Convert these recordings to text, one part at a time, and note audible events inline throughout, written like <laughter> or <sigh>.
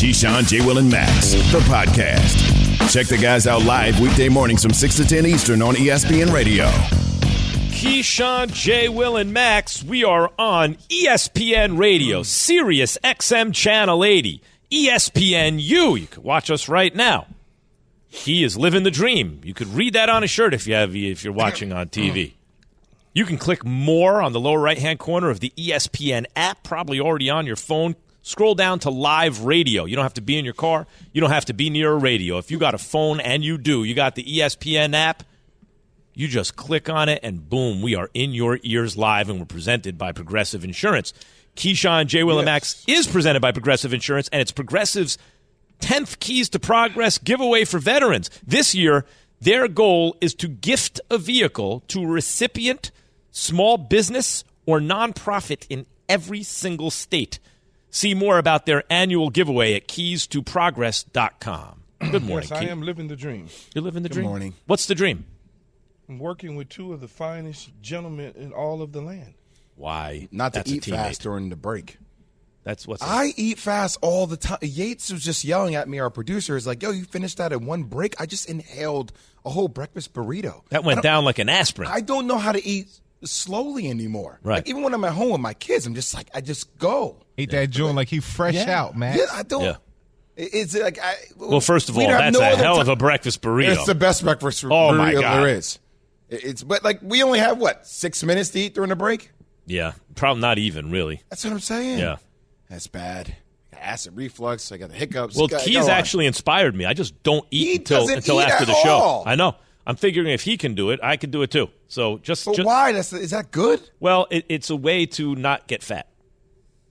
Keyshawn, J. Will, and Max, the podcast. Check the guys out live weekday mornings from 6 to 10 Eastern on ESPN Radio. Keyshawn, J. Will, and Max, we are on ESPN Radio, Sirius XM Channel 80, ESPN. ESPNU. You can watch us right now. He is living the dream. You could read that on a shirt if you have if you're watching on TV. You can click more on the lower right hand corner of the ESPN app, probably already on your phone. Scroll down to live radio. You don't have to be in your car. You don't have to be near a radio. If you got a phone, and you do, you got the ESPN app. You just click on it, and boom, we are in your ears live, and we're presented by Progressive Insurance. Keyshawn, J. Will, and Max is presented by Progressive Insurance, and it's Progressive's 10th Keys to Progress giveaway for veterans. This year, their goal is to gift a vehicle to a recipient, small business, or nonprofit in every single state. See more about their annual giveaway at keystoprogress.com. Good morning, Yes, I Key. am living the dream. You're living the Good dream. Good morning. What's the dream? I'm working with two of the finest gentlemen in all of the land. Why? Not to That's a eat teammate. fast during the break. That's what's. I eat fast all the time. Yates was just yelling at me. Our producer is like, "Yo, you finished that in one break." I just inhaled a whole breakfast burrito. that went down like an aspirin. I don't know how to eat slowly anymore. Right. Like even when I'm at home with my kids, I'm just like, I just go. Eat that joint like he fresh out, man. Yeah, I don't. Yeah. It's like I. well, first of all, that's no a hell ti- of a breakfast burrito. It's the best breakfast Oh, burrito my God. there is. It's but like we only have what six minutes to eat during the break. yeah, probably not even really. That's what I'm saying. Yeah. that's bad. Acid reflux. I got the hiccups. Well, Go- Keys actually inspired me. I just don't eat He until until eat after at the show. all. I know. I'm figuring if he can do it, I can do it too. So just, But just why? That's is that good? well, it, it's a way to not get fat.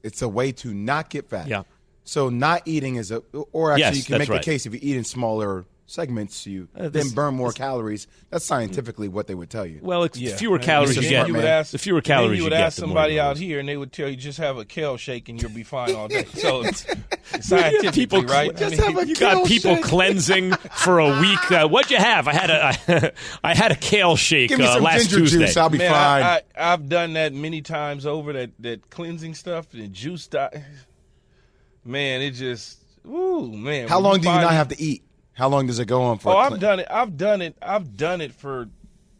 It's a way to not get fat. Yeah. So not eating is a, or actually Yes, you can make right. the case if you eat in smaller segments, you Uh, then burn more calories. That's scientifically what they would tell you. Well, it's Yeah. fewer And calories then you you would ask- the fewer calories you you would get. ask the more somebody out here, and they would tell you just have a kale shake and you'll be fine all day. <laughs> So it's scientifically, people right? cl- I Just mean, have a You got people shake. cleansing for a week. Uh, what'd you have? I had a <laughs> I had a kale shake Give me uh, some last ginger Tuesday. juice. I'll be man, fine. I, I, I've done that many times over. That that cleansing stuff and juice. Di- man, it just. Ooh, man. How long do you not have to eat? How long does it go on for? Oh, a I've clean- done it. I've done it. I've done it for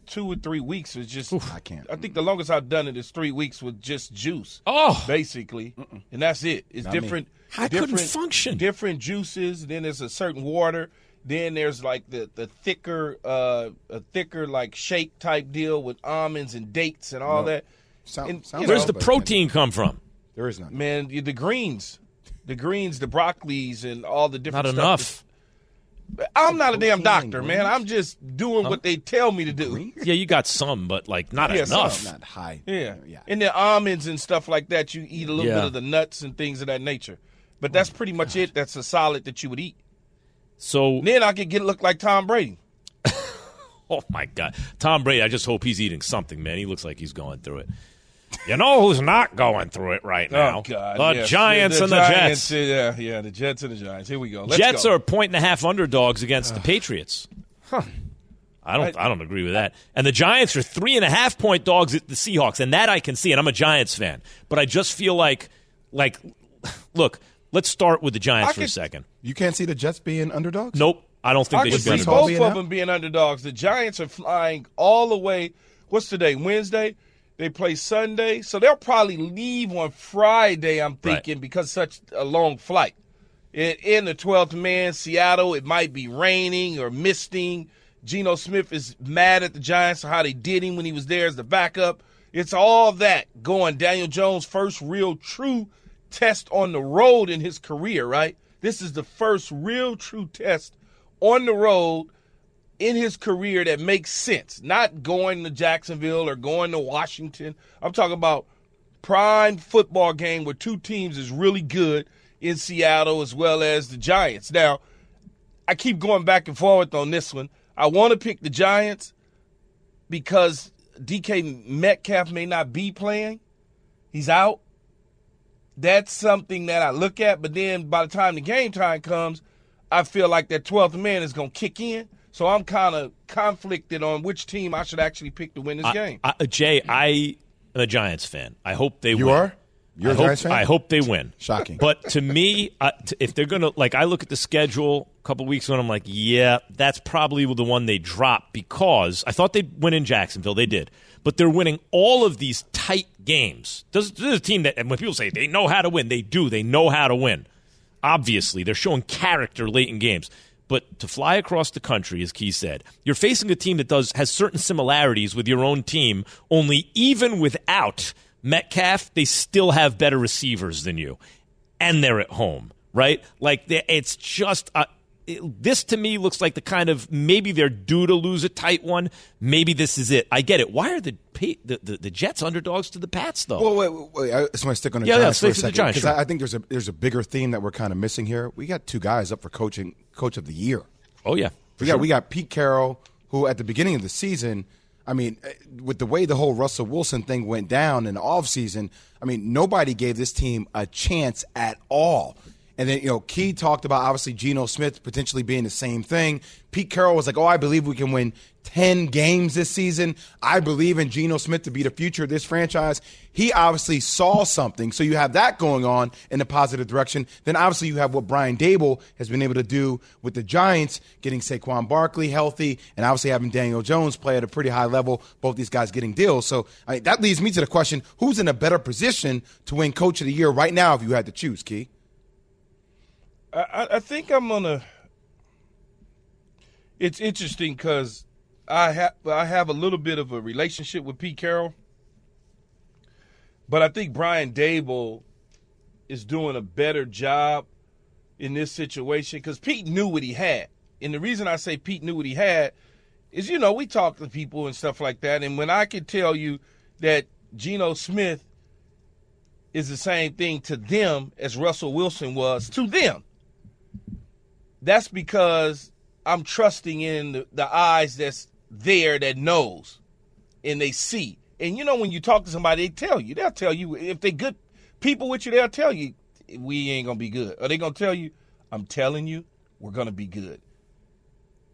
two or three weeks. It's just I can't. I think the longest I've done it is three weeks with just juice. Oh. basically, and that's it. It's Not me. different. I couldn't different, function. Different juices. Then there's a certain water. Then there's like the the thicker, uh, a thicker like shake type deal with almonds and dates and all No. that. Sound- And, sounds Where's know, the but- protein come from? There is none. man? The greens, the greens, the broccolis, and all the different. Not stuff enough. I'm not a damn doctor, man. I'm just doing what they tell me to do. Yeah, you got some, but like not Yeah, enough. some. Not high. Yeah. yeah. And the almonds and stuff like that, you eat a little Yeah. bit of the nuts and things of that nature. But that's pretty much it. That's a solid that you would eat. So, Then I could get look like Tom Brady. <laughs> oh my God, Tom Brady. I just hope he's eating something, man. He looks like he's going through it. You know who's not going through it right oh, now? Oh God! the yes. Giants and the Giants, Jets. Yeah, yeah, the Jets and the Giants. Here we go. Let's Jets go. are point and a half underdogs against the Patriots. Huh. I don't. I, don't agree with that. And the Giants are three and a half point dogs at the Seahawks, and that I can see. And I'm a Giants fan, but I just feel like, like, look. Let's start with the Giants I for a second. You can't see the Jets being underdogs. Nope, I don't think I they can should be. see Brees underdogs. both of them being underdogs. The Giants are flying all the way. What's today? Wednesday. They play Sunday, so they'll probably leave on Friday. I'm Right. thinking because such a long flight. In, in the 12th man, Seattle, it might be raining or misting. Geno Smith is mad at the Giants for how they did him when he was there as the backup. It's all that going. Daniel Jones' first real true test on the road in his career, right? This is the first real true test on the road in his career that makes sense. Not going to Jacksonville or going to Washington. I'm talking about prime football game where two teams is really good in Seattle as well as the Giants. Now, I keep going back and forth on this one. I want to pick the Giants because DK Metcalf may not be playing. He's out. That's something that I look at, but then by the time the game time comes, I feel like that 12th man is going to kick in. So I'm kind of conflicted on which team I should actually pick to win this I- game. I- Jay, I am a Giants fan. I hope they You win. are? You're I a hope, Giants fan? I hope they win. Shocking. But to me, uh, t- if they're going to, like, I look at the schedule a couple weeks ago and I'm like, yeah, that's probably the one they drop because I thought they'd win in Jacksonville. They did. But they're winning all of these tight games. This, this is a team that, and when people say they know how to win, they do. They know how to win. Obviously, they're showing character late in games. But to fly across the country, as Key said, you're facing a team that does has certain similarities with your own team. Only even without Metcalf, they still have better receivers than you, and they're at home, right? Like it's just uh, it- this to me looks like the kind of maybe they're due to lose a tight one. Maybe this is it. I get it. Why are the the, the, the Jets underdogs to the Pats though? Well, wait, wait, wait. I just want to stick on the Yeah, yeah, Giants stay for a second because sure. I, I think there's a there's a bigger theme that we're kind of missing here. We got two guys up for coaching coach of the year. oh yeah, We got we got Pete Carroll, who at the beginning of the season, I mean, eh, with the way the whole Russell Wilson thing went down in the offseason, I mean, nobody gave this team a chance at all. And then, you know, Key talked about obviously Geno Smith potentially being the same thing. Pete Carroll was like, oh, I believe we can win 10 games this season. I believe in Geno Smith to be the future of this franchise. He obviously saw something. So you have that going on in a positive direction. Then obviously you have what Brian Daboll has been able to do with the Giants, getting Saquon Barkley healthy, and obviously having Daniel Jones play at a pretty high level. Both these guys getting deals. So I that leads me to the question who's in a better position to win Coach of the Year right now if you had to choose, Key? I, I- think I'm gonna. It's interesting because I have I have a little bit of a relationship with Pete Carroll, but I think Brian Daboll is doing a better job in this situation because Pete knew what he had, and the reason I say Pete knew what he had is you know we talk to people and stuff like that, and when I can tell you that Geno Smith is the same thing to them as Russell Wilson was to them that's because I'm trusting in the, the eyes that's there that knows and they see. And you know, when you talk to somebody, they tell you. They'll tell you if they good people with you. They'll tell you we ain't gonna be good. Or they gonna tell you, I'm telling you, we're gonna be good.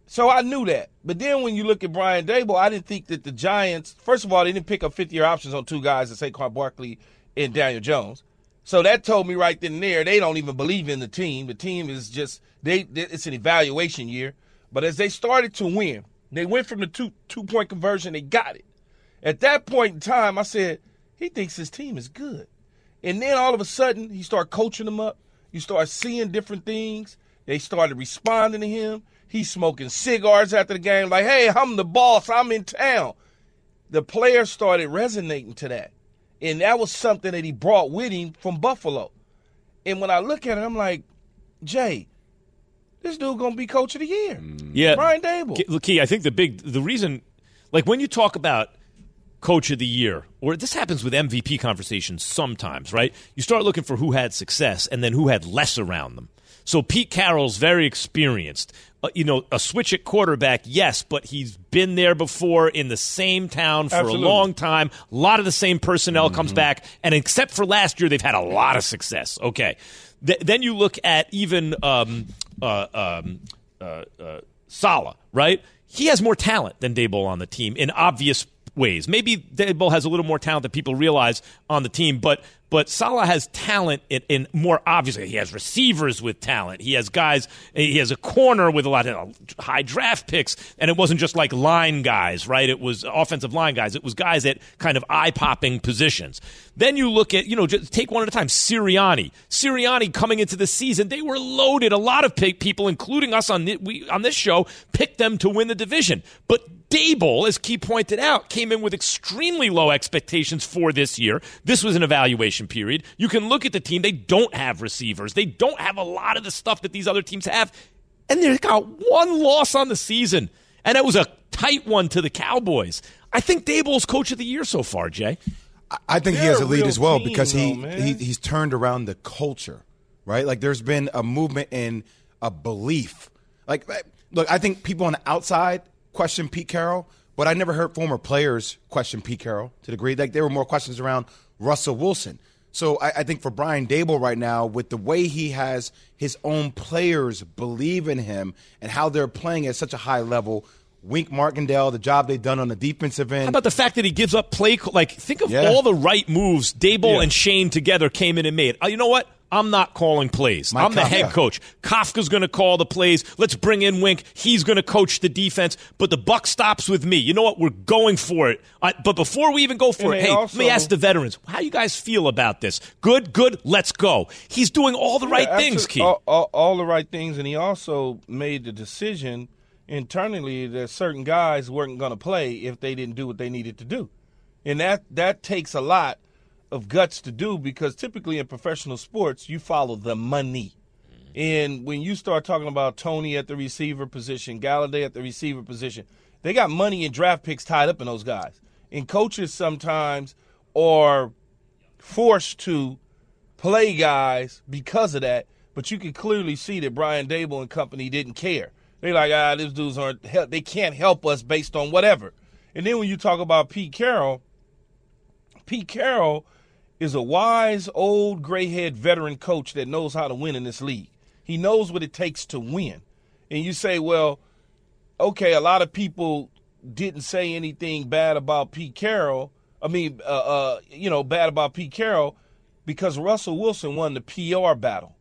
So I knew that. But then when you look at Brian Daboll, I didn't think that the Giants. First of all, they didn't pick up 50 year options on two guys, that Saquon Barkley and Daniel Jones. So that told me right then and there they don't even believe in the team. The team is just they. It's an evaluation year. But as they started to win, they went from the two two point conversion. They got it. At that point in time, I said he thinks his team is good. And then all of a sudden, he started coaching them up. You start seeing different things. They started responding to him. He's smoking cigars after the game, like, "Hey, I'm the boss. I'm in town." The players started resonating to that. And that was something that he brought with him from Buffalo. And when I look at it, I'm like, Jay, this dude gonna be coach of the year. Mm. Yeah, Brian Daboll. Key, I think the big the reason, like when you talk about coach of the year, or this happens with MVP conversations sometimes, right? You start looking for who had success and then who had less around them. So Pete Carroll's very experienced. Uh, you know, a switch at quarterback, yes, but he's been there before in the same town for Absolutely. a long time. A lot of the same personnel comes back, and except for last year, they've had a lot of success. Okay, Th- then you look at even um, uh, um, uh, uh, Salah, right? He has more talent than Daboll on the team in obvious ways. Maybe Daboll has a little more talent than people realize on the team, but but Salah has talent in, in more obviously. He has receivers with talent. He has guys. He has a corner with a lot of high draft picks, and it wasn't just like line guys, right? It was offensive line guys. It was guys at kind of eye popping positions. Then you look at you know just take one at a time. Sirianni, Sirianni coming into the season, they were loaded. A lot of pe- people, including us on the, we on this show, picked them to win the division, but. Daboll, as Key pointed out, came in with extremely low expectations for this year. This was an evaluation period. You can look at the team. They don't have receivers. They don't have a lot of the stuff that these other teams have. And they got one loss on the season. And it was a tight one to the Cowboys. I think Daboll's coach of the year so far, Jay. I think he They're has a a lead real as well team, because he, though, he he's turned around the culture right? Like there's been a movement in a belief. Like, look, I think people on the outside question Pete Carroll, but I never heard former players question Pete Carroll to the degree like there were more questions around Russell Wilson. So I, I, think for Brian Daboll right now, with the way he has his own players believe in him and how they're playing at such a high level, Wink Martindale, the job they've done on the defensive end. How about the fact that he gives up play? Like, think of yeah. all the right moves Daboll yeah. and Schoen together came in and made. Uh, you know what? I'm not calling plays. I'm the head coach. Kafka's going to call the plays. Let's bring in Wink. He's going to coach the defense. But the buck stops with me. You know what? We're going for it. Uh, but before we even go for and it, hey, also, let me ask the veterans: How you guys feel about this? Good, good. Let's go. He's doing all the right things, Key. All, all, all, the right things, and he also made the decision internally that certain guys weren't going to play if they didn't do what they needed to do, and that that takes a lot of guts to do because typically in professional sports, you follow the money. And when you start talking about Toney at the receiver position, Golladay at the receiver position, they got money and draft picks tied up in those guys. And coaches sometimes are forced to play guys because of that. But you can clearly see that Brian Daboll and company didn't care. They're like, ah, these dudes aren't. They can't help us based on whatever. And then when you talk about Pete Carroll, Pete Carroll is a wise, old, gray haired veteran coach that knows how to win in this league. He knows what it takes to win. And you say, well, okay, a lot of people didn't say anything bad about Pete Carroll. I mean, uh, uh, you know, bad about Pete Carroll because Russell Wilson won the PR battle.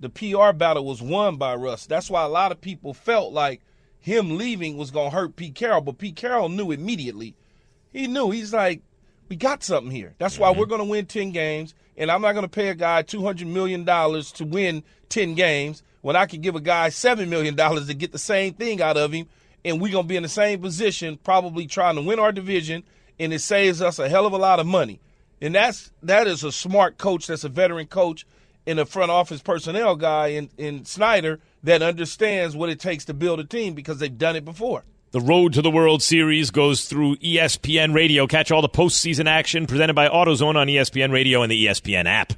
The PR battle was won by Russ. That's why a lot of people felt like him leaving was going to hurt Pete Carroll, but Pete Carroll knew immediately. He knew. He's like, we got something here. That's why mm-hmm. we're going to win 10 games. And I'm not going to pay a guy $200 million to win 10 games when I can give a guy $7 million to get the same thing out of him. And we're going to be in the same position, probably trying to win our division. And it saves us a hell of a lot of money. And that's that is a smart coach. That's a veteran coach and a front office personnel guy in, in Schneider that understands what it takes to build a team because they've done it before. The road to the World Series goes through ESPN Radio. Catch all the postseason action presented by AutoZone on ESPN Radio and the ESPN app.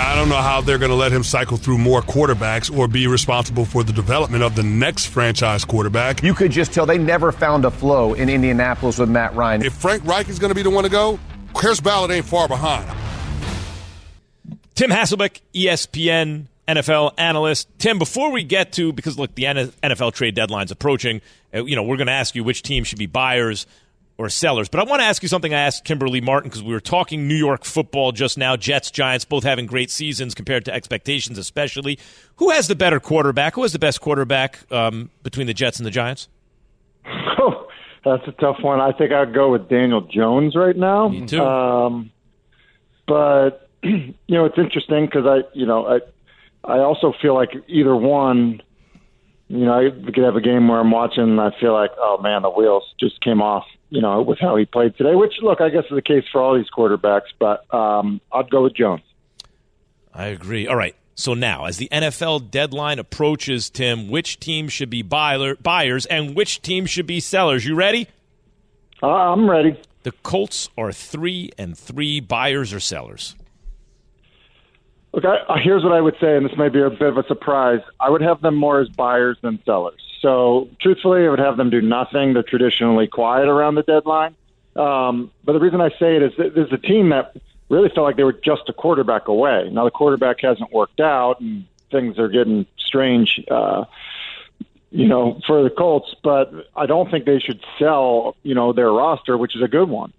I don't know how they're going to let him cycle through more quarterbacks or be responsible for the development of the next franchise quarterback. You could just tell they never found a flow in Indianapolis with Matt Ryan. If Frank Reich is going to be the one to go, Chris Ballard ain't far behind. Tim Hasselbeck, ESPN NFL analyst. Tim, before we get to, because look, the NFL trade deadline's approaching, uh, you know, we're going to ask you which team should be buyers or sellers. But I want to ask you something I asked Kimberly Martin because we were talking New York football just now. Jets, Giants, both having great seasons compared to expectations, especially. Who has the better quarterback? Who has the best quarterback um, between the Jets and the Giants? <laughs> Oh, that's a tough one. I think I'd go with Daniel Jones right now. Me too. Um, but <clears throat> you know, it's interesting because I, you know, I I also feel like either one, you know, I could have a game where I'm watching and I feel like, oh man, the wheels just came off, you know, with how he played today. Which, look, I guess is the case for all these quarterbacks, but um, I'd go with Jones. I agree. All right. So now, as the NFL deadline approaches, Tim, which team should be buyer, buyers and which team should be sellers? You ready? Uh, I'm ready. The Colts are three and three buyers or sellers. Look, I, here's what I would say, and this may be a bit of a surprise. I would have them more as buyers than sellers. So, truthfully, I would have them do nothing. They're traditionally quiet around the deadline. Um, but the reason I say it is that there's a team that really felt like they were just a quarterback away. Now, the quarterback hasn't worked out, and things are getting strange, uh, you know, for the Colts. But I don't think they should sell, you know, their roster, which is a good one.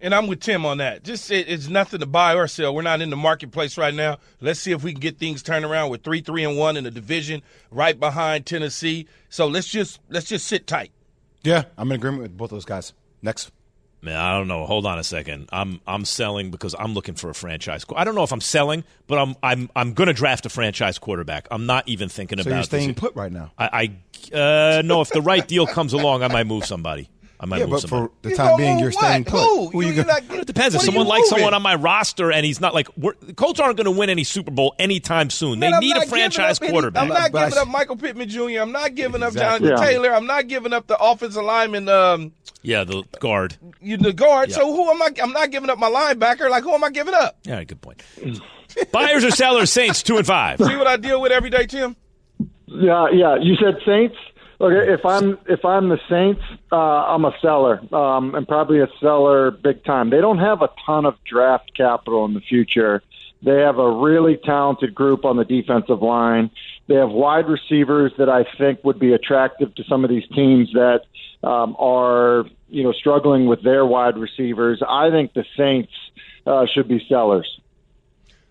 And I'm with Tim on that. Just it, it's nothing to buy or sell. We're not in the marketplace right now. Let's see if we can get things turned around. with three, three, and one in the division, right behind Tennessee. So let's just let's just sit tight. Yeah, I'm in agreement with both those guys. Next. Man, I don't know. Hold on a second. I'm I'm selling because I'm looking for a franchise. I don't know if I'm selling, but I'm I'm I'm going to draft a franchise quarterback. I'm not even thinking so about. you're staying this. put right now. I, I uh, no. If the right deal comes along, I might move somebody. I might yeah, but somebody. for the time being, you're staying put. Who? Who you, you not, it depends. If someone likes someone on my roster and he's not like the Colts aren't going to win any Super Bowl anytime soon. Man, they need a franchise quarterback. Any, I'm not but giving up Michael Pittman Jr. I'm not giving exactly. up Jonathan yeah. Taylor. I'm not giving up the offensive lineman. Um, yeah, the guard. You the guard. Yeah. So who am I? I'm not giving up my linebacker. Like who am I giving up? Yeah, good point. Buyers or sellers, Saints, two and five. See what I deal with every day, Tim? Yeah, yeah. You said Saints. Okay, if I'm if I'm the Saints, uh, I'm a seller, um, and probably a seller big time. They don't have a ton of draft capital in the future. They have a really talented group on the defensive line. They have wide receivers that I think would be attractive to some of these teams that um, are you know struggling with their wide receivers. I think the Saints uh, should be sellers.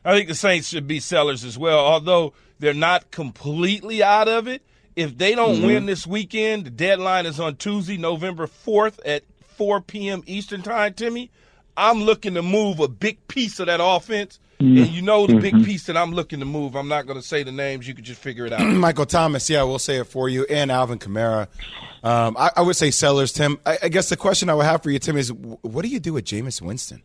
I think the Saints should be sellers as well, although they're not completely out of it. If they don't Mm-hmm. win this weekend, the deadline is on Tuesday, November 4th at 4 p.m. Eastern Time, Timmy. I'm looking to move a big piece of that offense. Mm-hmm. And you know the big piece that I'm looking to move. I'm not going to say the names. You can just figure it out. <clears throat> Michael Thomas, yeah, we'll say it for you, and Alvin Kamara. Um, I, I would say sellers, Tim. I, I guess the question I would have for you, Tim, is what do you do with Jameis Winston?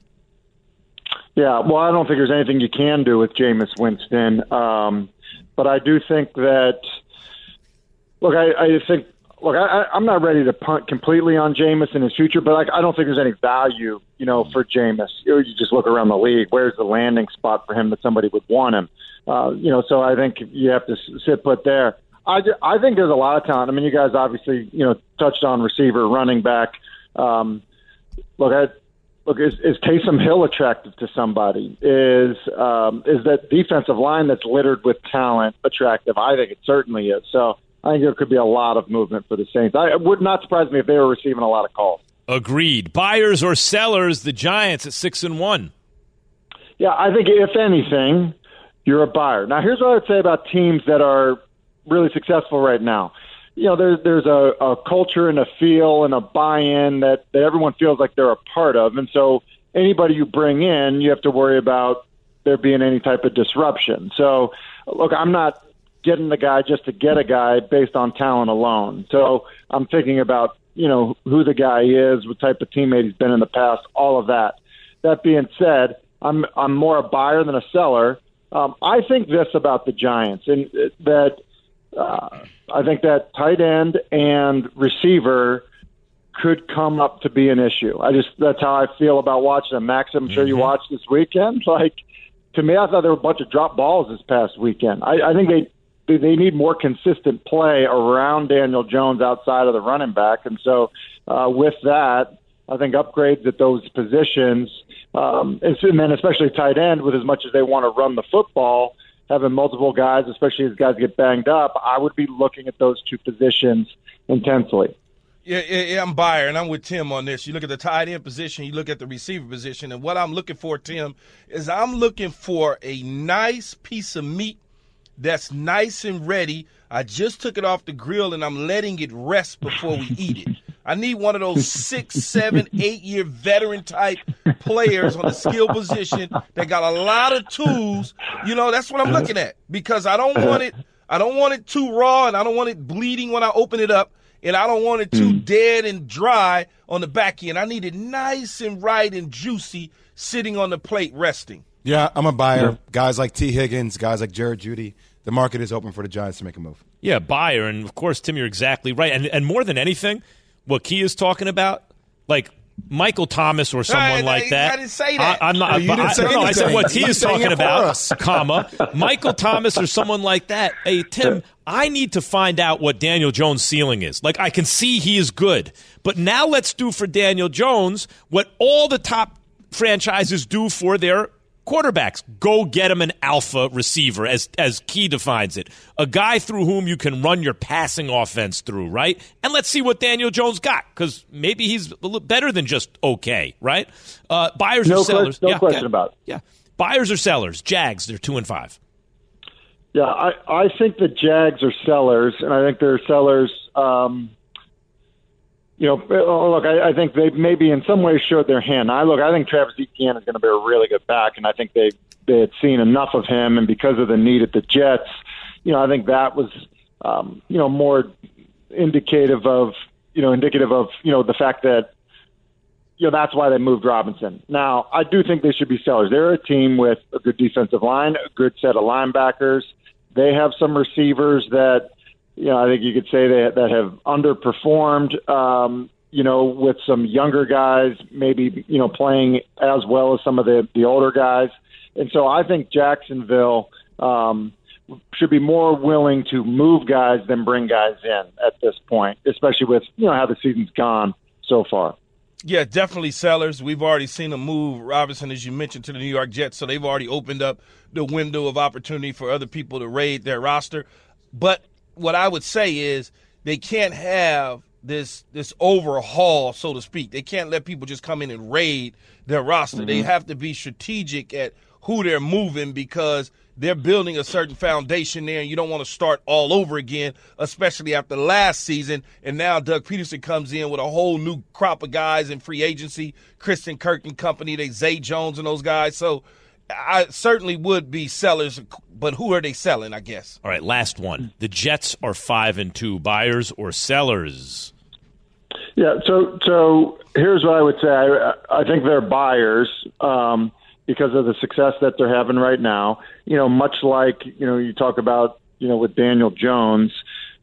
Yeah, well, I don't think there's anything you can do with Jameis Winston, um, but I do think that. Look, I, I think. Look, I, I'm not ready to punt completely on Jameis in his future, but I, I don't think there's any value, you know, for Jameis. You, just look around the league. Where's the landing spot for him that somebody would want him? Uh, you know, so I think you have to sit put there. I, I think there's a lot of talent. I mean, you guys obviously, you know, touched on receiver, running back. Um, look, I, look, is, is Taysom Hill attractive to somebody? Is um, is that defensive line that's littered with talent attractive? I think it certainly is. So I think there could be a lot of movement for the Saints. I it would not surprise me if they were receiving a lot of calls. Agreed. Buyers or sellers, the Giants at six and one. Yeah, I think if anything, you're a buyer. Now, here's what I would say about teams that are really successful right now. You know, there's there's a, a culture and a feel and a buy-in that, that everyone feels like they're a part of, and so anybody you bring in, you have to worry about there being any type of disruption. So, look, I'm not getting the guy just to get a guy based on talent alone. So I'm thinking about you know who the guy is, what type of teammate he's been in the past, all of that. That being said, I'm I'm more a buyer than a seller. Um, I think this about the Giants, and that uh, I think that tight end and receiver could come up to be an issue. I just that's how I feel about watching them. Max, I'm sure you watched this weekend. <laughs> Like to me, I thought there were a bunch of drop balls this past weekend. I, I think they they need more consistent play around Daniel Jones outside of the running back, and so uh, with that, I think upgrades at those positions, um, and, then especially tight end, with as much as they want to run the football, having multiple guys, especially as guys get banged up, I would be looking at those two positions intensely. Yeah, yeah, yeah, I'm buyer, and I'm with Tim on this. You look at the tight end position, you look at the receiver position, and what I'm looking for, Tim, is I'm looking for a nice piece of meat that's nice and ready. I just took it off the grill, and I'm letting it rest before we eat it. I need one of those six, seven, eight year veteran type players on the skill position that got a lot of tools. You know, that's what I'm looking at because I don't want it. I don't want it too raw, and I don't want it bleeding when I open it up, and I don't want it too hmm. dead and dry on the back end. I need it nice and right and juicy, sitting on the plate, resting. Yeah, I'm a buyer. Guys like Tee Higgins, guys like Jared Jeudy. The market is open for the Giants to make a move. Yeah, buyer, and of course, Tim, you're exactly right. And and more than anything, what Key is talking about, like Michael Thomas or someone I- like I- that. I didn't say that. I, am not. No, you didn't I, say no, no, I said what T You're is talking about, us. <laughs> comma Michael Thomas or someone like that. Hey Tim, I need to find out what Daniel Jones' ceiling is. Like I can see he is good, but now let's do for Daniel Jones what all the top franchises do for their quarterbacks. Go get him an alpha receiver, as as Key defines it, a guy through whom you can run your passing offense through, right? And let's see what Daniel Jones got, because maybe he's a little better than just okay, right? Uh, buyers No or sellers? no yeah, question yeah, about it. Yeah, buyers or sellers? Jags, they're two and five. Yeah, I, I think the Jags are sellers, and I think they're sellers. Um, you know, oh, look, I, I think they maybe in some ways showed their hand. I look, I think Travis Etienne is going to be a really good back, and I think they they had seen enough of him, and because of the need at the Jets, you know, I think that was um, you know more indicative of you know indicative of you know the fact that you know that's why they moved Robinson. Now, I do think they should be sellers. They're a team with a good defensive line, a good set of linebackers. They have some receivers that you know I think you could say that that have underperformed. Um, you know, with some younger guys, maybe you know playing as well as some of the the older guys. And so I think Jacksonville um, should be more willing to move guys than bring guys in at this point, especially with you know how the season's gone so far. Yeah, definitely sellers. We've already seen them move Robinson, as you mentioned, to the New York Jets, so they've already opened up the window of opportunity for other people to raid their roster. But what I would say is they can't have this this overhaul, so to speak. They can't let people just come in and raid their roster. Mm-hmm. They have to be strategic at who they're moving because they're building a certain foundation there, and you don't want to start all over again, especially after last season. And now Doug Pederson comes in with a whole new crop of guys in free agency. Christian Kirk and company, they Zay Jones and those guys. So I certainly would be sellers, but who are they selling? I guess. All right, last one. The Jets are five and two. Buyers or sellers? Yeah. So so here's what I would say. I, I think they're buyers. Um, because of the success that they're having right now. You know, much like you know you talk about you know with Daniel Jones,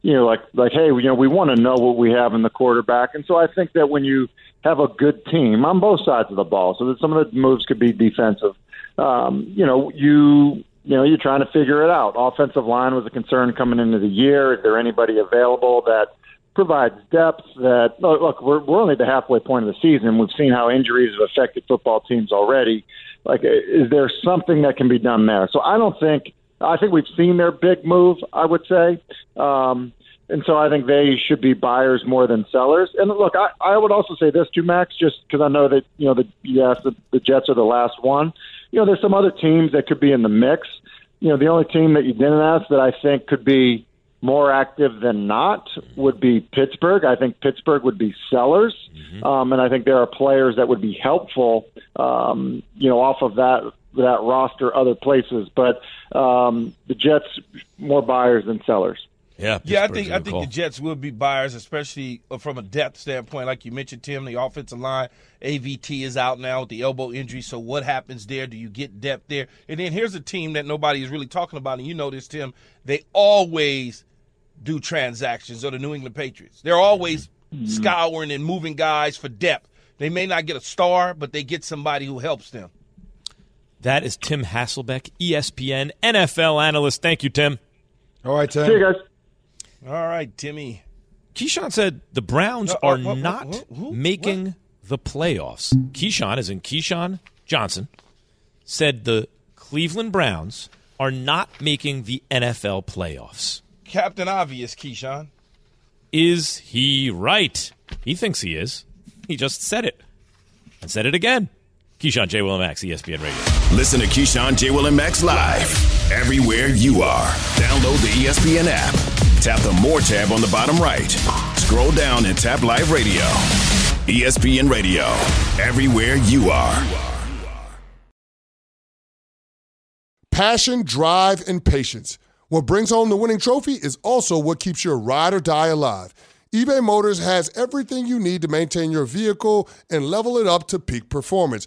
you know like like hey you know we want to know what we have in the quarterback, and so I think that when you have a good team on both sides of the ball, so that some of the moves could be defensive. Um, you know, you you know you're trying to figure it out. Offensive line was a concern coming into the year. Is there anybody available that provides depth that look we're, we're only at the halfway point of the season we've seen how injuries have affected football teams already like, is there something that can be done there? So I don't think I think we've seen their big move. I would say. Um, and so I think they should be buyers more than sellers. And look, I, I would also say this too, Max, just because I know that you know the yes, the, the Jets are the last one. You know, there's some other teams that could be in the mix. You know, the only team that you didn't ask that I think could be more active than not would be Pittsburgh. I think Pittsburgh would be sellers, mm-hmm. um, and I think there are players that would be helpful, um, you know, off of that that roster other places. But um, the Jets more buyers than sellers. Yeah, yeah. I think I think call. the Jets will be buyers, especially from a depth standpoint. Like you mentioned, Tim, the offensive line, AVT is out now with the elbow injury. So what happens there? Do you get depth there? And then here's a team that nobody is really talking about, and you know this, Tim. They always do transactions or the New England Patriots. They're always mm-hmm. scouring and moving guys for depth. They may not get a star, but they get somebody who helps them. That is Tim Hasselbeck, ESPN NFL analyst. Thank you, Tim. All right, Tim. See you guys. All right, Timmy. Keyshawn said the Browns uh, uh are uh, uh, what, not what, what, making the playoffs. Keyshawn, as in Keyshawn Johnson, said the Cleveland Browns are not making the NFL playoffs. Captain Obvious, Keyshawn. Is he right? He thinks he is. He just said it. And said it again. Keyshawn J. Will and Max, ESPN Radio. Listen to Keyshawn J. Will and Max live everywhere you are. Download the ESPN app. Tap the More tab on the bottom right. Scroll down and tap Live Radio. ESPN Radio. Everywhere you are. Passion, drive, and patience. What brings home the winning trophy is also what keeps your ride or die alive. eBay Motors has everything you need to maintain your vehicle and level it up to peak performance.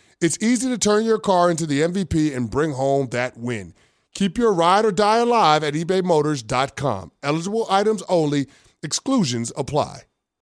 it's easy to turn your car into the MVP and bring home that win. Keep your ride or die alive at ebaymotors.com. Eligible items only, exclusions apply.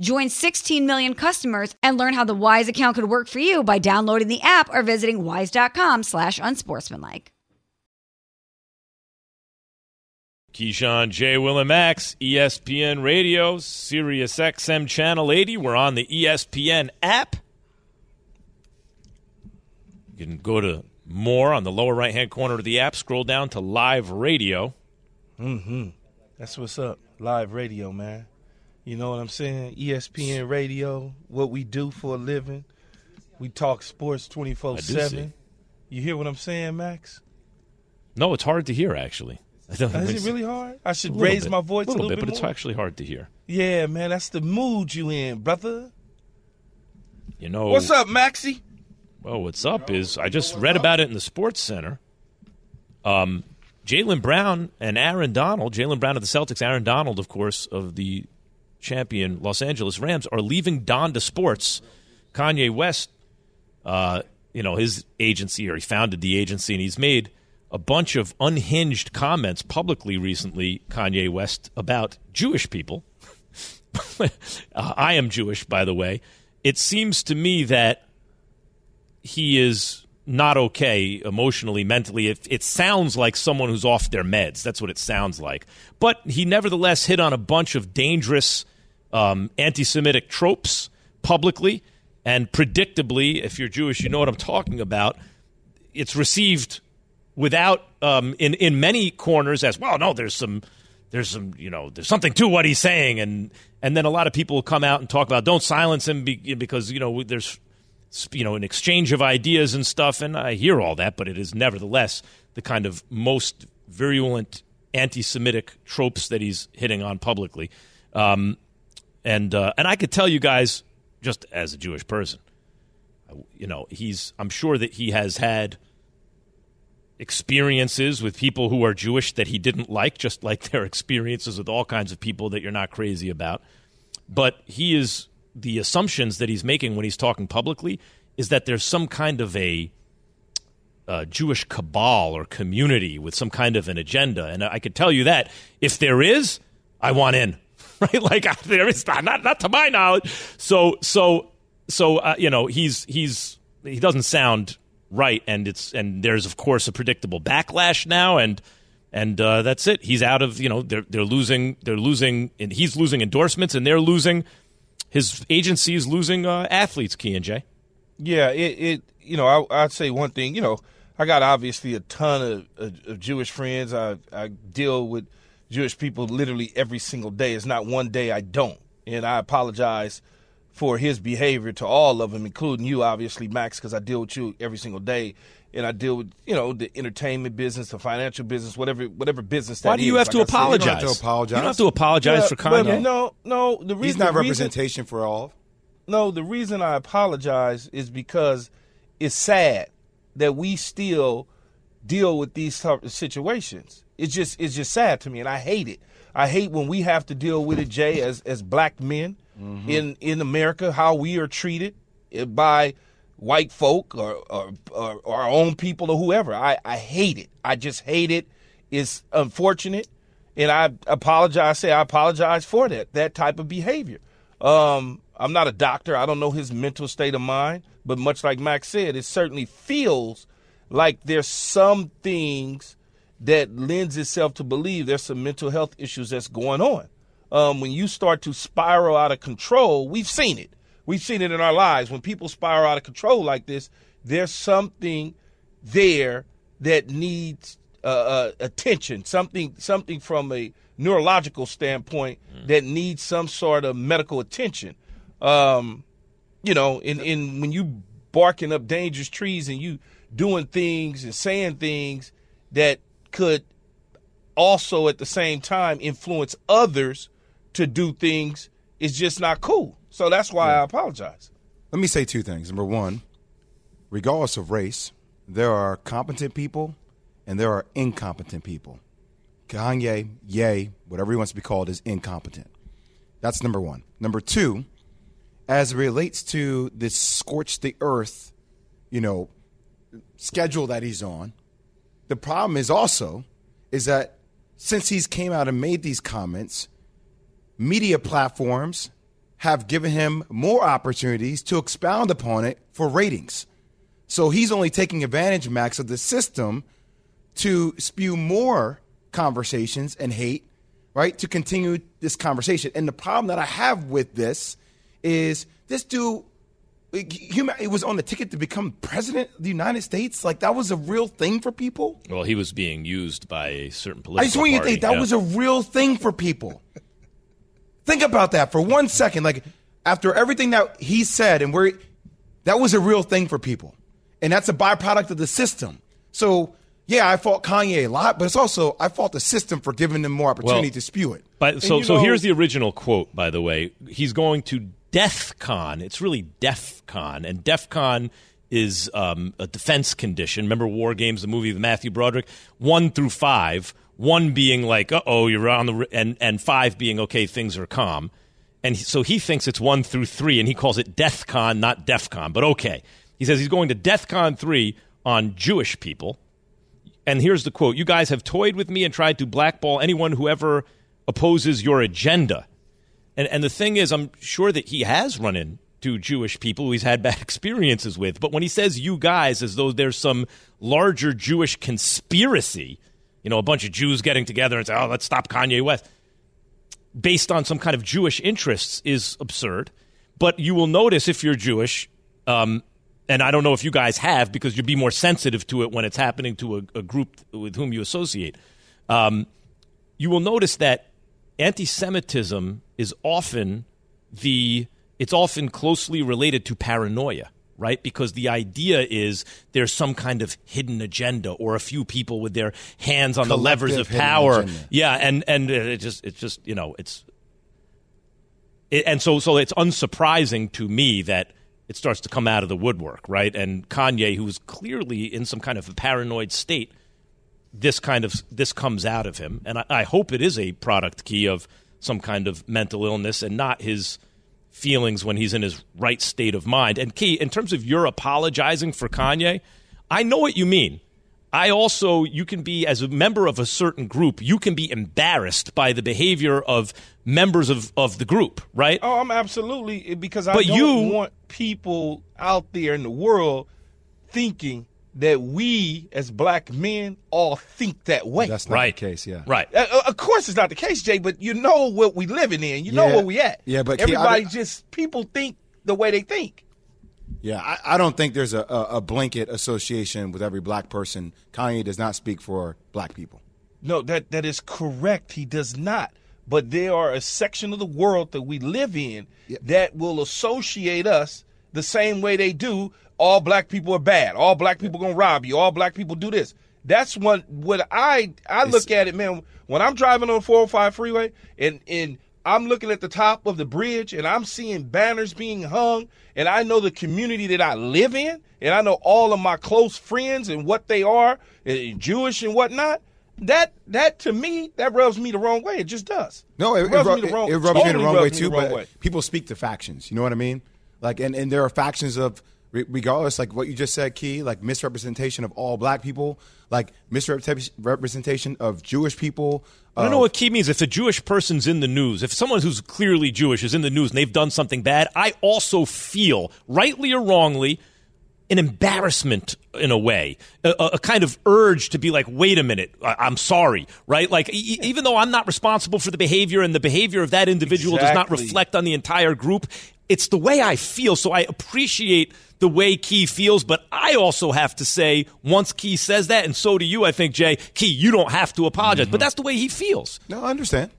Join 16 million customers and learn how the Wise account could work for you by downloading the app or visiting wise.com slash unsportsmanlike. Keyshawn, J. Will, and Max, ESPN Radio, Sirius XM Channel 80. We're on the ESPN app. You can go to more on the lower right hand corner of the app. Scroll down to live radio. Mm-hmm. That's what's up. Live radio, man. You know what I'm saying? ESPN radio, what we do for a living. We talk sports 24 7. You hear what I'm saying, Max? No, it's hard to hear, actually. <laughs> Is it really hard? I should raise bit, my voice a little, bit, bit but it's actually hard to hear. Yeah, man, that's the mood you in, brother. You know What's up, Maxie? Well, what's up is I just read about it in the Sports Center. Um, Jaylen Brown and Aaron Donald, Jaylen Brown of the Celtics, Aaron Donald, of course, of the champion Los Angeles Rams, are leaving Donda Sports. Kanye West, uh, you know, his agency, or he founded the agency, and he's made a bunch of unhinged comments publicly recently, Kanye West, about Jewish people. <laughs> uh, I am Jewish, by the way. It seems to me that he is not okay emotionally, mentally. It, it, sounds like someone who's off their meds. That's what it sounds like. But he nevertheless hit on a bunch of dangerous um, anti Semitic tropes publicly. And predictably, if you're Jewish, you know what I'm talking about. It's received without, um, in, in many corners, as well, no, there's some. There's some, you know, there's something to what he's saying, and and then a lot of people will come out and talk about don't silence him because you know there's you know, an exchange of ideas and stuff, and I hear all that, but it is nevertheless the kind of most virulent anti-Semitic tropes that he's hitting on publicly. Um, and uh, and I could tell you guys, just as a Jewish person, you know, he's I'm sure that he has had experiences with people who are Jewish that he didn't like, just like their <laughs> experiences with all kinds of people that you're not crazy about. But he is the assumptions that he's making when he's talking publicly is that there's some kind of a uh, Jewish cabal or community with some kind of an agenda. And I could tell you that if there is, I want in, <laughs> right? Like there is not, not, not to my knowledge. So, so, so, uh, you know, he's, he's, he doesn't sound right. And it's, and there's of course a predictable backlash now. And, and uh, that's it. He's out of, you know, they're, they're losing, they're losing, and he's losing endorsements and they're losing his agency is losing uh, athletes, Key and Jay. Yeah, it, it you know, I, would say one thing, you know, I got obviously a ton of, of, of, Jewish friends. I, I deal with Jewish people literally every single day. It's not one day I don't. And I apologize for his behavior to all of them, including you, obviously, Max, because I deal with you every single day and I deal with you know the entertainment business, the financial business, whatever whatever business that Why do you have is. to like apologize? You don't have to apologize. You don't have to apologize yeah, for Kanye. no, no. The reason he's not representation reason, for all. No, the reason I apologize is because it's sad that we still deal with these type of situations. It's just it's just sad to me, and I hate it. I hate when we have to deal with it, Jay, as as black men mm-hmm. in in America, how we are treated by white folk or, or, or, or, our own people or whoever. I, I hate it. I just hate it. It's unfortunate. And I apologize. Say I apologize for that, that type of behavior. Um, I'm not a doctor. I don't know his mental state of mind. But much like Max said, it certainly feels like there's some things that lends itself to believe there's some mental health issues that's going on. Um, when you start to spiral out of control, we've seen it. We've seen it in our lives. When people spiral out of control like this, there's something there that needs uh, uh, attention, something something from a neurological standpoint mm. that needs some sort of medical attention. Um, you know, in, in when you barking up dangerous trees and you doing things and saying things that could also at the same time influence others to do things is just not cool. So that's why yeah. I apologize. Let me say two things. Number one, regardless of race, there are competent people and there are incompetent people. Kanye, yay, whatever he wants to be called, is incompetent. That's number one. Number two, as it relates to this scorch the earth, you know, schedule that he's on, the problem is also is that since he's came out and made these comments, media platforms have given him more opportunities to expound upon it for ratings. So he's only taking advantage, Max, of the system to spew more conversations and hate, right? To continue this conversation. And the problem that I have with this is this dude he was on the ticket to become president of the United States. Like that was a real thing for people. Well, he was being used by a certain political I just want you to think that yeah. was a real thing for people. think about that for one second. Like after everything that he said, and where that was a real thing for people, and that's a byproduct of the system. So yeah, I fought Kanye a lot, but it's also I fought the system for giving them more opportunity Well, to spew it. But so so know- here's the original quote, by the way. He's going to DEF CON. It's really DEF CON, and DEF CON is um, a defense condition. Remember War Games, the movie with Matthew Broderick? One through five. One being like, uh oh, you're on the, r-" and and five being okay, things are calm. And so he thinks it's one through three, and he calls it Death Con, not DEF CON. But okay, he says he's going to Death Con three on Jewish people. And here's the quote You guys have toyed with me and tried to blackball anyone who ever opposes your agenda. And, and the thing is, I'm sure that he has run into Jewish people who he's had <laughs> bad experiences with. But when he says you guys, as though there's some larger Jewish conspiracy, you know, a bunch of Jews getting together and say, oh, let's stop Kanye West, based on some kind of Jewish interests, is absurd. But you will notice if you're Jewish, um, and I don't know if you guys have because you'd be more sensitive to it when it's happening to a, a group with whom you associate. Um, you will notice that anti-Semitism is often the it's often closely related to paranoia, right? Because the idea is there's some kind of hidden agenda or a few people with their hands on the levers of power. agenda. Yeah, and and it just it's just you know it's it, and so so it's unsurprising to me that it starts to come out of the woodwork, right? And Kanye, who's clearly in some kind of a paranoid state, this kind of this comes out of him, and I, I hope it is a product key of some kind of mental illness and not his feelings when he's in his right state of mind. And key in terms of your apologizing for Kanye, I know what you mean. I also, you can be, as a member of a certain group, you can be embarrassed by the behavior of members of, of the group, right? Oh, I'm absolutely because I But don't you- want people out there in the world thinking that we as black men all think that way. That's not Right. the case. Yeah. Right. Uh, uh, of course, it's not the case, Jay. But you know what we living in. You know where we at. Yeah, but Key, I- everybody just people think the way they think. Yeah, I, I don't think there's a, a, a blanket association with every black person. Kanye does not speak for black people. No, that that is correct. He does not. But there are a section of the world that we live in that will associate us the same way they do. All black people are bad. All black people gonna rob you. All black people do this. That's what what I I look at it, man. When I'm driving on 405 freeway and and I'm looking at the top of the bridge and I'm seeing banners being hung and I know the community that I live in and I know all of my close friends and what they are, eh, Jewish and whatnot. That that to me that rubs me the wrong way. It just does. No, it, it, rubs ru- me the wrong. it rubs me the wrong way too. the wrong but way. people speak to factions. You know what I mean? Like, and, and there are factions of regardless, like what you just said, Key, like misrepresentation of all black people, like misrepresentation of Jewish people. I don't know what key means. If a Jewish person's in the news, if someone who's clearly Jewish is in the news and they've done something bad, I also feel, rightly or wrongly, an embarrassment in a way, a, a- a kind of urge to be like, wait a minute, I, I'm sorry, right? Like, e- e- even though I'm not responsible for the behavior and the behavior of that individual does not reflect on the entire group, it's the way I feel. So I appreciate the way Key feels, but I also have to say, once Key says that, and so do you, I think, Jay, Key, you don't have to apologize, but that's the way he feels. No, I understand.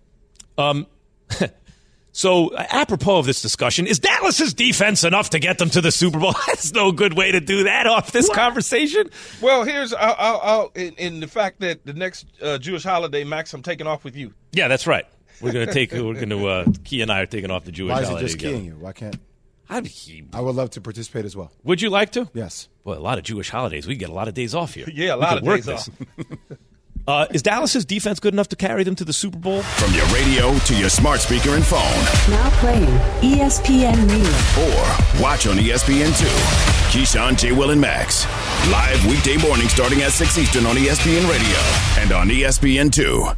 Um, <laughs> so, apropos of this discussion, is Dallas's defense enough to get them to the Super Bowl? <laughs> That's no good way to do that off this conversation. Well, here's I'll, I'll, I'll, in, in the fact that the next uh, Jewish holiday, Max, I'm taking off with you. Yeah, that's right. We're gonna take. We're gonna. Uh, Key and I are taking off the Jewish Why is it holiday just together. keying you? Why can't? I'd- he- I would love to participate as well. Would you like to? Yes. Well, a lot of Jewish holidays. We get a lot of days off here. Yeah, a We lot could of work days this. off. <laughs> Uh, is Dallas's defense good enough to carry them to the Super Bowl? From your radio to your smart speaker and phone, Now playing ESPN Radio. or watch on E ESPN2. Keyshawn, J. Will, and Max. Live weekday morning starting at 6 Eastern on ESPN Radio and on E ESPN2.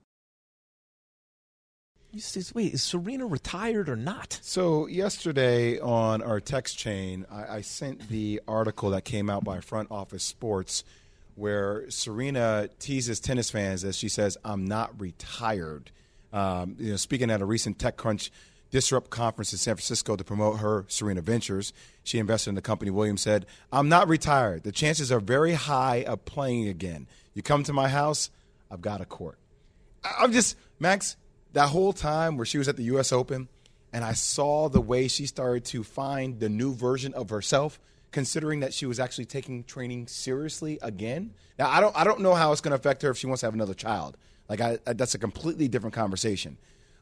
You say, wait, is Serena retired or not? So yesterday on our text chain, I, I, sent the article that came out by Front Office Sports, where Serena teases tennis fans as she says, "I'm not retired." Um, you know, speaking at a recent TechCrunch Disrupt conference in San Francisco to promote her Serena Ventures, she invested in the company. Williams said, "I'm not retired. The chances are very high of playing again. You come to my house, I've got a court." I'm just Max that whole time where she was at the U.S. Open, and I saw the way she started to find the new version of herself, considering that she was actually taking training seriously again. Now, I don't, I don't know how it's going to affect her if she wants to have another child. Like, I, I, that's a completely different conversation.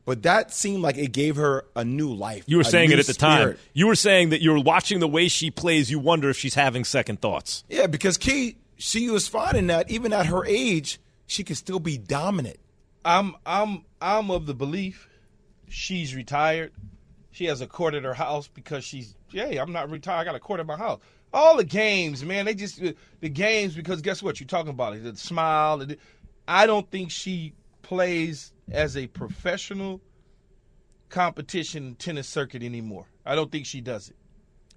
But that seemed like it gave her a new life. You were saying it at the spirit. time. You were saying that you're watching the way she plays. You wonder if she's having second thoughts. Yeah, because Key, she was finding that even at her age, she could still be dominant. I'm I'm I'm of the belief she's retired. She has a court at her house because she's hey, I'm not retired. I got a court at my house. All the games, man, they just uh, the games because guess what? You're talking about it. The smile. The, I don't think she plays as a professional competition tennis circuit anymore. I don't think she does it.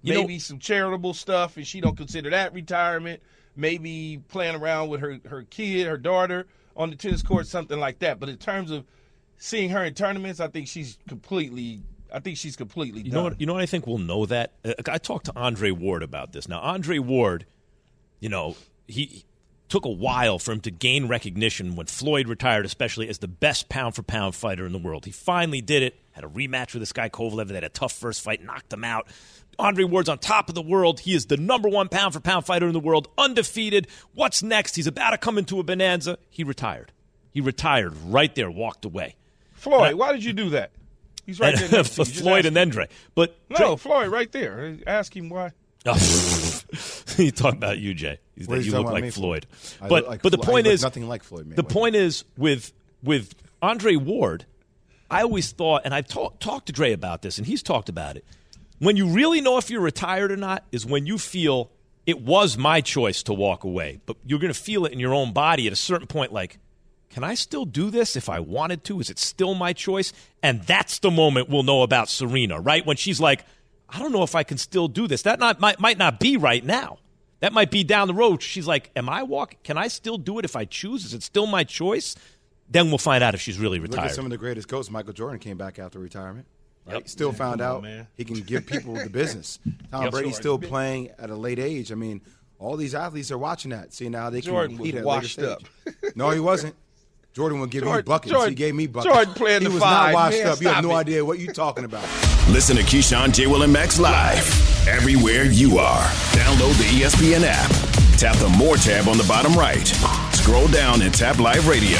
You Maybe know- some charitable stuff, and she don't consider that retirement. Maybe playing around with her her kid, her daughter on the tennis court, something like that. But in terms of seeing her in tournaments, I think she's completely. I think she's completely You done. know what? You know what I think we'll know that. Uh, I talked to Andre Ward about this. Now, Andre Ward, you know, he, he took a while for him to gain recognition when Floyd retired, especially as the best pound for pound fighter in the world. He finally did it. Had a rematch with this guy Kovalev. They had a tough first fight, knocked him out. Andre Ward's on top of the world. He is the number one pound for pound fighter in the world, undefeated. What's next? He's about to come into a bonanza. He retired. He retired right there, walked away. Floyd, why did you do that? He's right there. next <laughs> to for you. Just Floyd and then Dre. But him. no, Floyd, right there. Ask him why. <laughs> you talking about you, Jay? He's that you you look like about me Floyd. But like but the Flo- I point look is nothing like Floyd The point is with with Andre Ward, I always thought, and I've talked talked to Dre about this, and he's talked about it. When you really know if you're retired or not is when you feel it was my choice to walk away, but you're going to feel it in your own body at a certain point, like. Can I still do this if I wanted to? Is it still my choice? And that's the moment we'll know about Serena, right? When she's like, I don't know if I can still do this. That not might, might not be right now. That might be down the road. She's like, Am I walking? Can I still do it if I choose? Is it still my choice? Then we'll find out if she's really retired. Look retired. at some of the greatest goats. Michael Jordan came back after retirement. Right? Yep. Still found come on, out man. he can give people the business. <laughs> Tom Yep. Brady's Jordan. still playing at a late age. I mean, all these athletes are watching that, seeing how they Jordan can was compete at a washed up. <laughs> no, he wasn't. Jordan would give me buckets. Jordan- he gave me buckets. Jordan playing he the was five. not washed Man, up. You have no it. idea what you're talking about. Listen to Keyshawn, J. Will, and Max live everywhere you are. Download the ESPN app. Tap the More tab on the bottom right. Scroll down and tap Live Radio.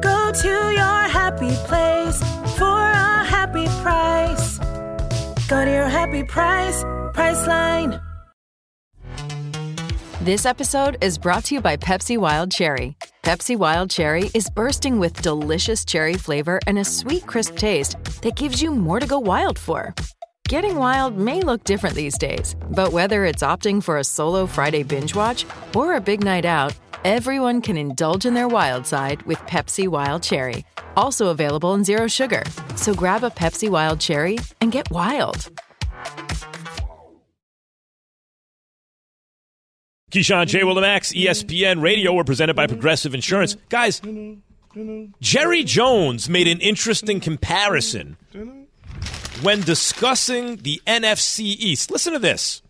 Go to your happy place for a happy price. Go to your happy price, Priceline. This episode is brought to you by Pepsi Wild Cherry. Pepsi Wild Cherry is bursting with delicious cherry flavor and a sweet, crisp taste that gives you more to go wild for. Getting wild may look different these days, but whether it's opting for a solo Friday binge watch or a big night out, everyone can indulge in their wild side with Pepsi Wild Cherry. Also available in Zero Sugar. So grab a Pepsi Wild Cherry and get wild. Keyshawn J. Willimax, ESPN Radio. We're presented by Progressive Insurance. Guys, Jerry Jones made an interesting comparison when discussing the NFC East. Listen to this.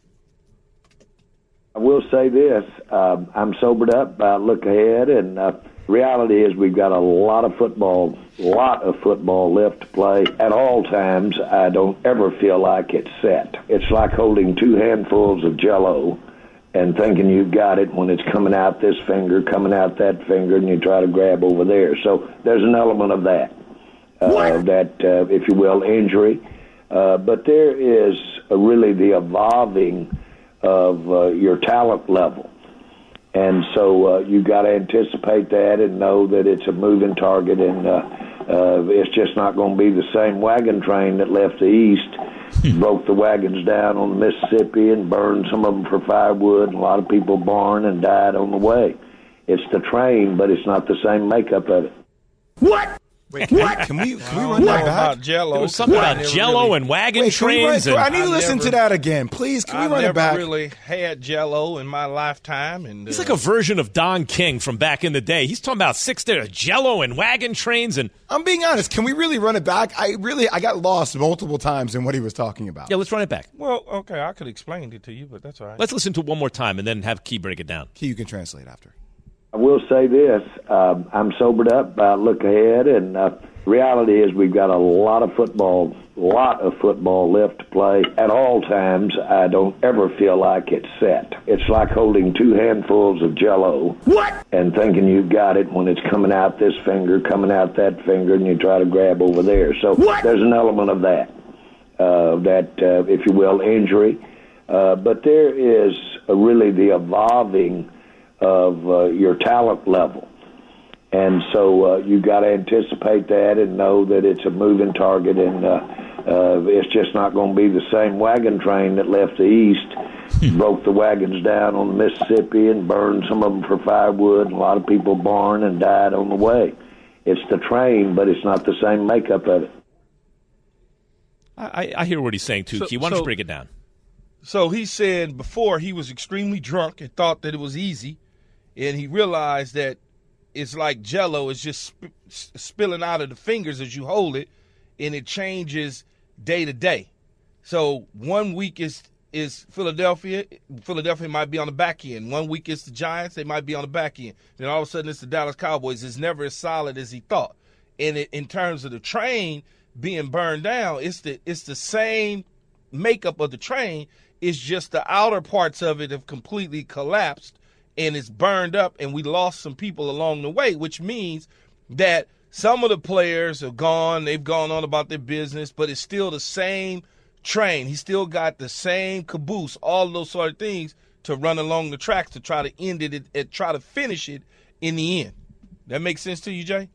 I will say this: um, I'm sobered up. I look ahead, and uh, reality is we've got a lot of football, lot of football left to play. At all times, I don't ever feel like it's set. It's like holding two handfuls of Jello and thinking you've got it when it's coming out this finger, coming out that finger, and you try to grab over there. So there's an element of that, uh, that uh, if you will, injury. Uh, but there is uh, really the evolving of uh, your talent level. And so uh, you got to anticipate that and know that it's a moving target, and uh, uh, it's just not going to be the same wagon train that left the east broke the wagons down on the Mississippi and burned some of them for firewood. And a lot of people born and died on the way. It's the train, but it's not the same makeup of it. What? Wait, can, what? can we can we run that back? About Jello. There was something I about Jello really- and wagon Wait, can we run- trains. and, I need to I listen never- to that again, please. Can we I run never it back? really had Jello in my lifetime, and He's uh, like a version of Don King from back in the day. He's talking about six there, Jello and wagon trains, and I'm being honest. Can we really run it back? I really I got lost multiple times in what he was talking about. yeah, let's run it back. well, okay, I could explain it to you, but that's all right. Let's listen to it one more time and then have Key break it down. Key, you can translate after. I will say this: um, I'm sobered up. I look ahead, and uh, reality is we've got a lot of football, lot of football left to play. At all times, I don't ever feel like it's set. It's like holding two handfuls of Jello, what? And thinking you've got it when it's coming out this finger, coming out that finger, and you try to grab over there. So there's an element of that, uh, that uh, if you will, injury. Uh, but there is uh, really the evolving of uh, your talent level. And so uh, you got to anticipate that and know that it's a moving target, and uh, uh, it's just not going to be the same wagon train that left the east, broke the wagons down on the Mississippi, and burned some of them for firewood. And a lot of people born and died on the way. It's the train, but it's not the same makeup of it. I, I- I hear what he's saying too, So- Key. Why don't so- you break it down? So he said before he was extremely drunk and thought that it was easy, and he realized that it's like Jello. It's just sp- spilling out of the fingers as you hold it, and it changes day to day. So one week is is Philadelphia. Philadelphia might be on the back end. One week it's the Giants. They might be on the back end. Then all of a sudden it's the Dallas Cowboys. It's never as solid as he thought. And it, in terms of the train being burned down, it's the it's the same makeup of the train. It's just the outer parts of it have completely collapsed and it's burned up, and we lost some people along the way, which means that some of the players are gone. They've gone on about their business, but it's still the same train. He still got the same caboose, all those sort of things to run along the tracks to try to end it and try to finish it in the end. That makes sense to you, Jay?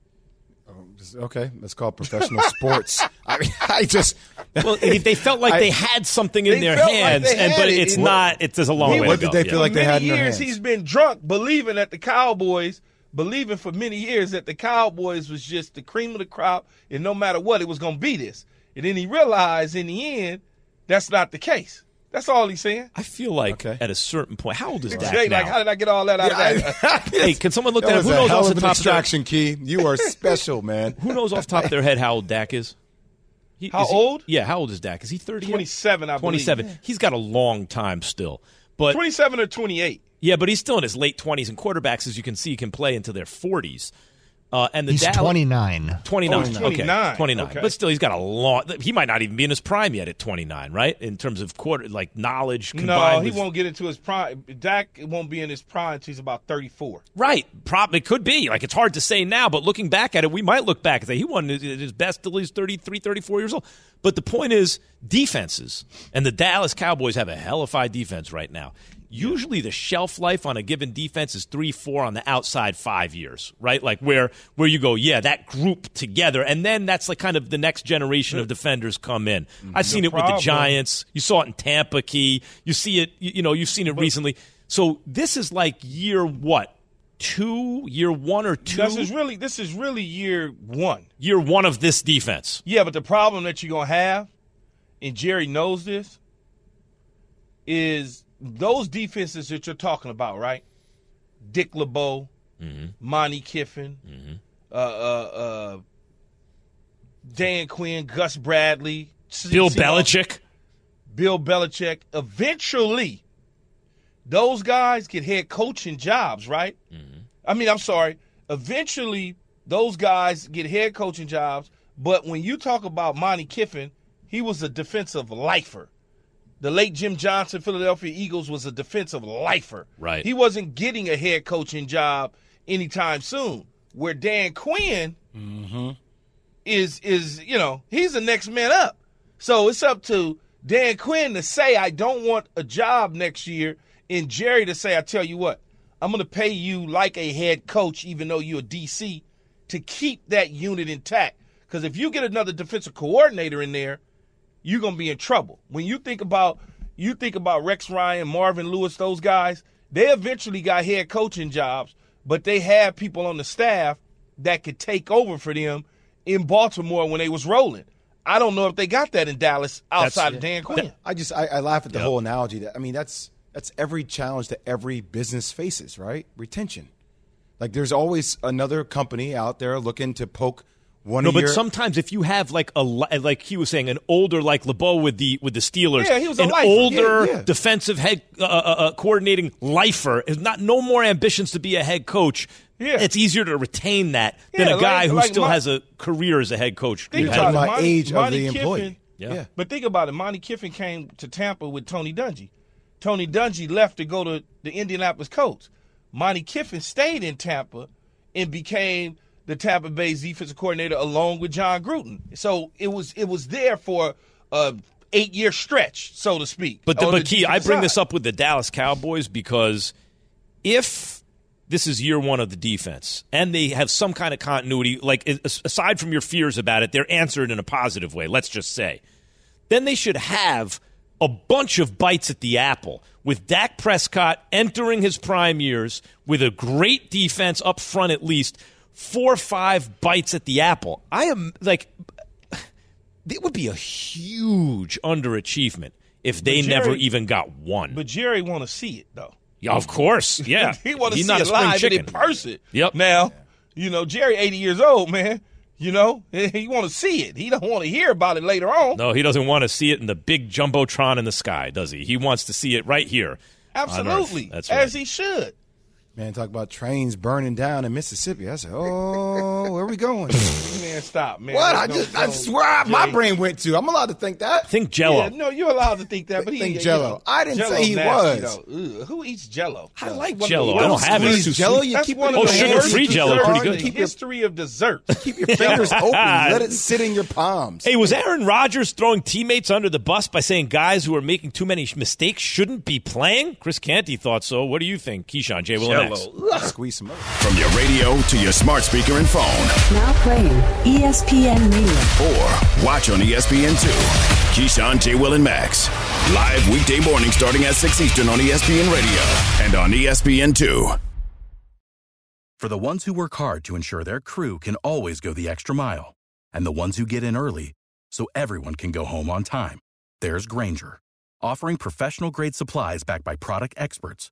Um, okay, that's called professional sports. I mean, <laughs> I just Well, if they felt like I- they had something in their felt like hands, and but it. it's It- not. It's there's a long He way what to did go. they yeah. feel like they had in their years hands? he's been drunk believing that the Cowboys believing for many years that the Cowboys was just the cream of the crop and no matter what it was going to be this. And then he realized in the end that's not the case. That's all he's saying. I feel like at a certain point. How old is Dak Jay, now? like how did I get all that out of that? <laughs> <laughs> hey, can someone look that that up? Who knows off the top of their, extraction, Key. You are special, man. Who knows off top of their head how old Dak is? He- How is he- old? Yeah, how old is Dak? Is he thirty? 27, I believe. Twenty-seven. He's got a long time still, but 27 or 28. yeah, but he's still in his late twenties. And quarterbacks, as you can see, can play into their forties. Uh, and the He's Dallas- 29. 29. Oh, he's Okay. 29. 29. Okay. But still, he's got a long. He might not even be in his prime yet at 29, right? In terms of quarter, like knowledge No, he with- won't get into his prime. Dak won't be in his prime until he's about 34. Right. Probably could be. Like, it's hard to say now, but looking back at it, we might look back and say he won his- his best till he's 33, 34 years old. But the point is, defenses. And the Dallas Cowboys have a hellified defense right now. Usually the shelf life on a given defense is three, four on the outside, five years, right? Like where where you go, yeah, that group together, and then that's like kind of the next generation of defenders come in. Mm-hmm. I've seen The it with the Giants. You saw it in Tampa Key. You see it, you you know, you've seen it recently. So this is like year what? Two, year one or two? This is really this is really year one. year one of this defense. Yeah, but the problem that you're gonna have, and Jerry knows this, is those defenses that you're talking about, right? Dick LeBeau, Monte Kiffin, uh, uh, uh, Dan Quinn, Gus Bradley, Bill see Belichick. Bill Belichick. Eventually, those guys get head coaching jobs, right? I mean, I'm sorry. Eventually, those guys get head coaching jobs. But when you talk about Monte Kiffin, he was a defensive lifer. The late Jim Johnson, Philadelphia Eagles, was a defensive lifer. Right. He wasn't getting a head coaching job anytime soon. Where Dan Quinn mm-hmm. is is you know he's the next man up. So it's up to Dan Quinn to say I don't want a job next year, and Jerry to say I tell you what I'm going to pay you like a head coach, even though you're a DC, to keep that unit intact. Because if you get another defensive coordinator in there, you're gonna be in trouble. When you think about you think about Rex Ryan, Marvin Lewis, those guys, they eventually got head coaching jobs, but they had people on the staff that could take over for them in Baltimore when they was rolling. I don't know if they got that in Dallas outside of Dan Quinn. I just I, I laugh at the whole analogy. That I mean, that's that's every challenge that every business faces, right? Retention. Like there's always another company out there looking to poke one No, but your. sometimes if you have like a like he was saying an older like LeBeau with the with the Steelers, Yeah, he was a an lifer. older Yeah, yeah. defensive head uh, uh, uh, coordinating lifer is not no more ambitions to be a head coach. Yeah. It's easier to retain that than a guy like- who like still Mon- has a career as a head coach. Think You've about had- it. Monte- age of Monte the employee. Kiffin- Yeah. Yeah. But think about it. Monte Kiffin came to Tampa with Tony Dungy. Tony Dungy left to go to the Indianapolis Colts. Monte Kiffin stayed in Tampa and became the Tampa Bay's defensive coordinator along with Jon Gruden. So it was it was there for a eight year stretch, so to speak. But the, but key, I bring side. this up with the Dallas Cowboys because if this is year one of the defense and they have some kind of continuity, like aside from your fears about it, they're answered in a positive way. Let's just say, then they should have a bunch of bites at the apple with Dak Prescott entering his prime years with a great defense up front at least four or five bites at the apple. I am like it would be a huge underachievement if they But never even got one. But Jerry want to see it though. yeah, of course. <laughs> Yeah. he want to see not it live and in person. Yep. Now, you know, Jerry, eighty years old, man. You know, <laughs> he want to see it. He don't want to hear about it later on. No, he doesn't want to see it in the big jumbotron in the sky, does he? He wants to see it right here. Absolutely, That's right. as he should. Man, talk about trains burning down in Mississippi. I said, oh, where are we going? <laughs> Man, stop, man. what? I just, I don't- just my brain went to. I'm allowed to think that. Think Jello. Yeah, no, you're allowed to think that, but he Think you Jell-O. know, I didn't Jell-O's say he nasty, was. Ugh, who eats Jello? I like One of Jell-O. the I don't have it. It's Jello, you That's keep one it of Oh, the sugar-free worst Jell-O, desserts pretty good. Keep your- history of desserts. <laughs> Keep your fingers open. Let it sit in your palms. Hey, was Aaron Rodgers throwing teammates under the bus by saying guys who are making too many mistakes shouldn't be playing? Chris Canty thought so. What do you think, Keyshawn J. Will and <laughs> Squeeze some up. From your radio to your smart speaker and phone, Now playing ESPN Radio. or watch on E ESPN2. Keyshawn, J. Will, and Max. Live weekday morning starting at 6 Eastern on ESPN Radio and on E ESPN2. For the ones who work hard to ensure their crew can always go the extra mile, and the ones who get in early so everyone can go home on time, there's Grainger, offering professional grade supplies backed by product experts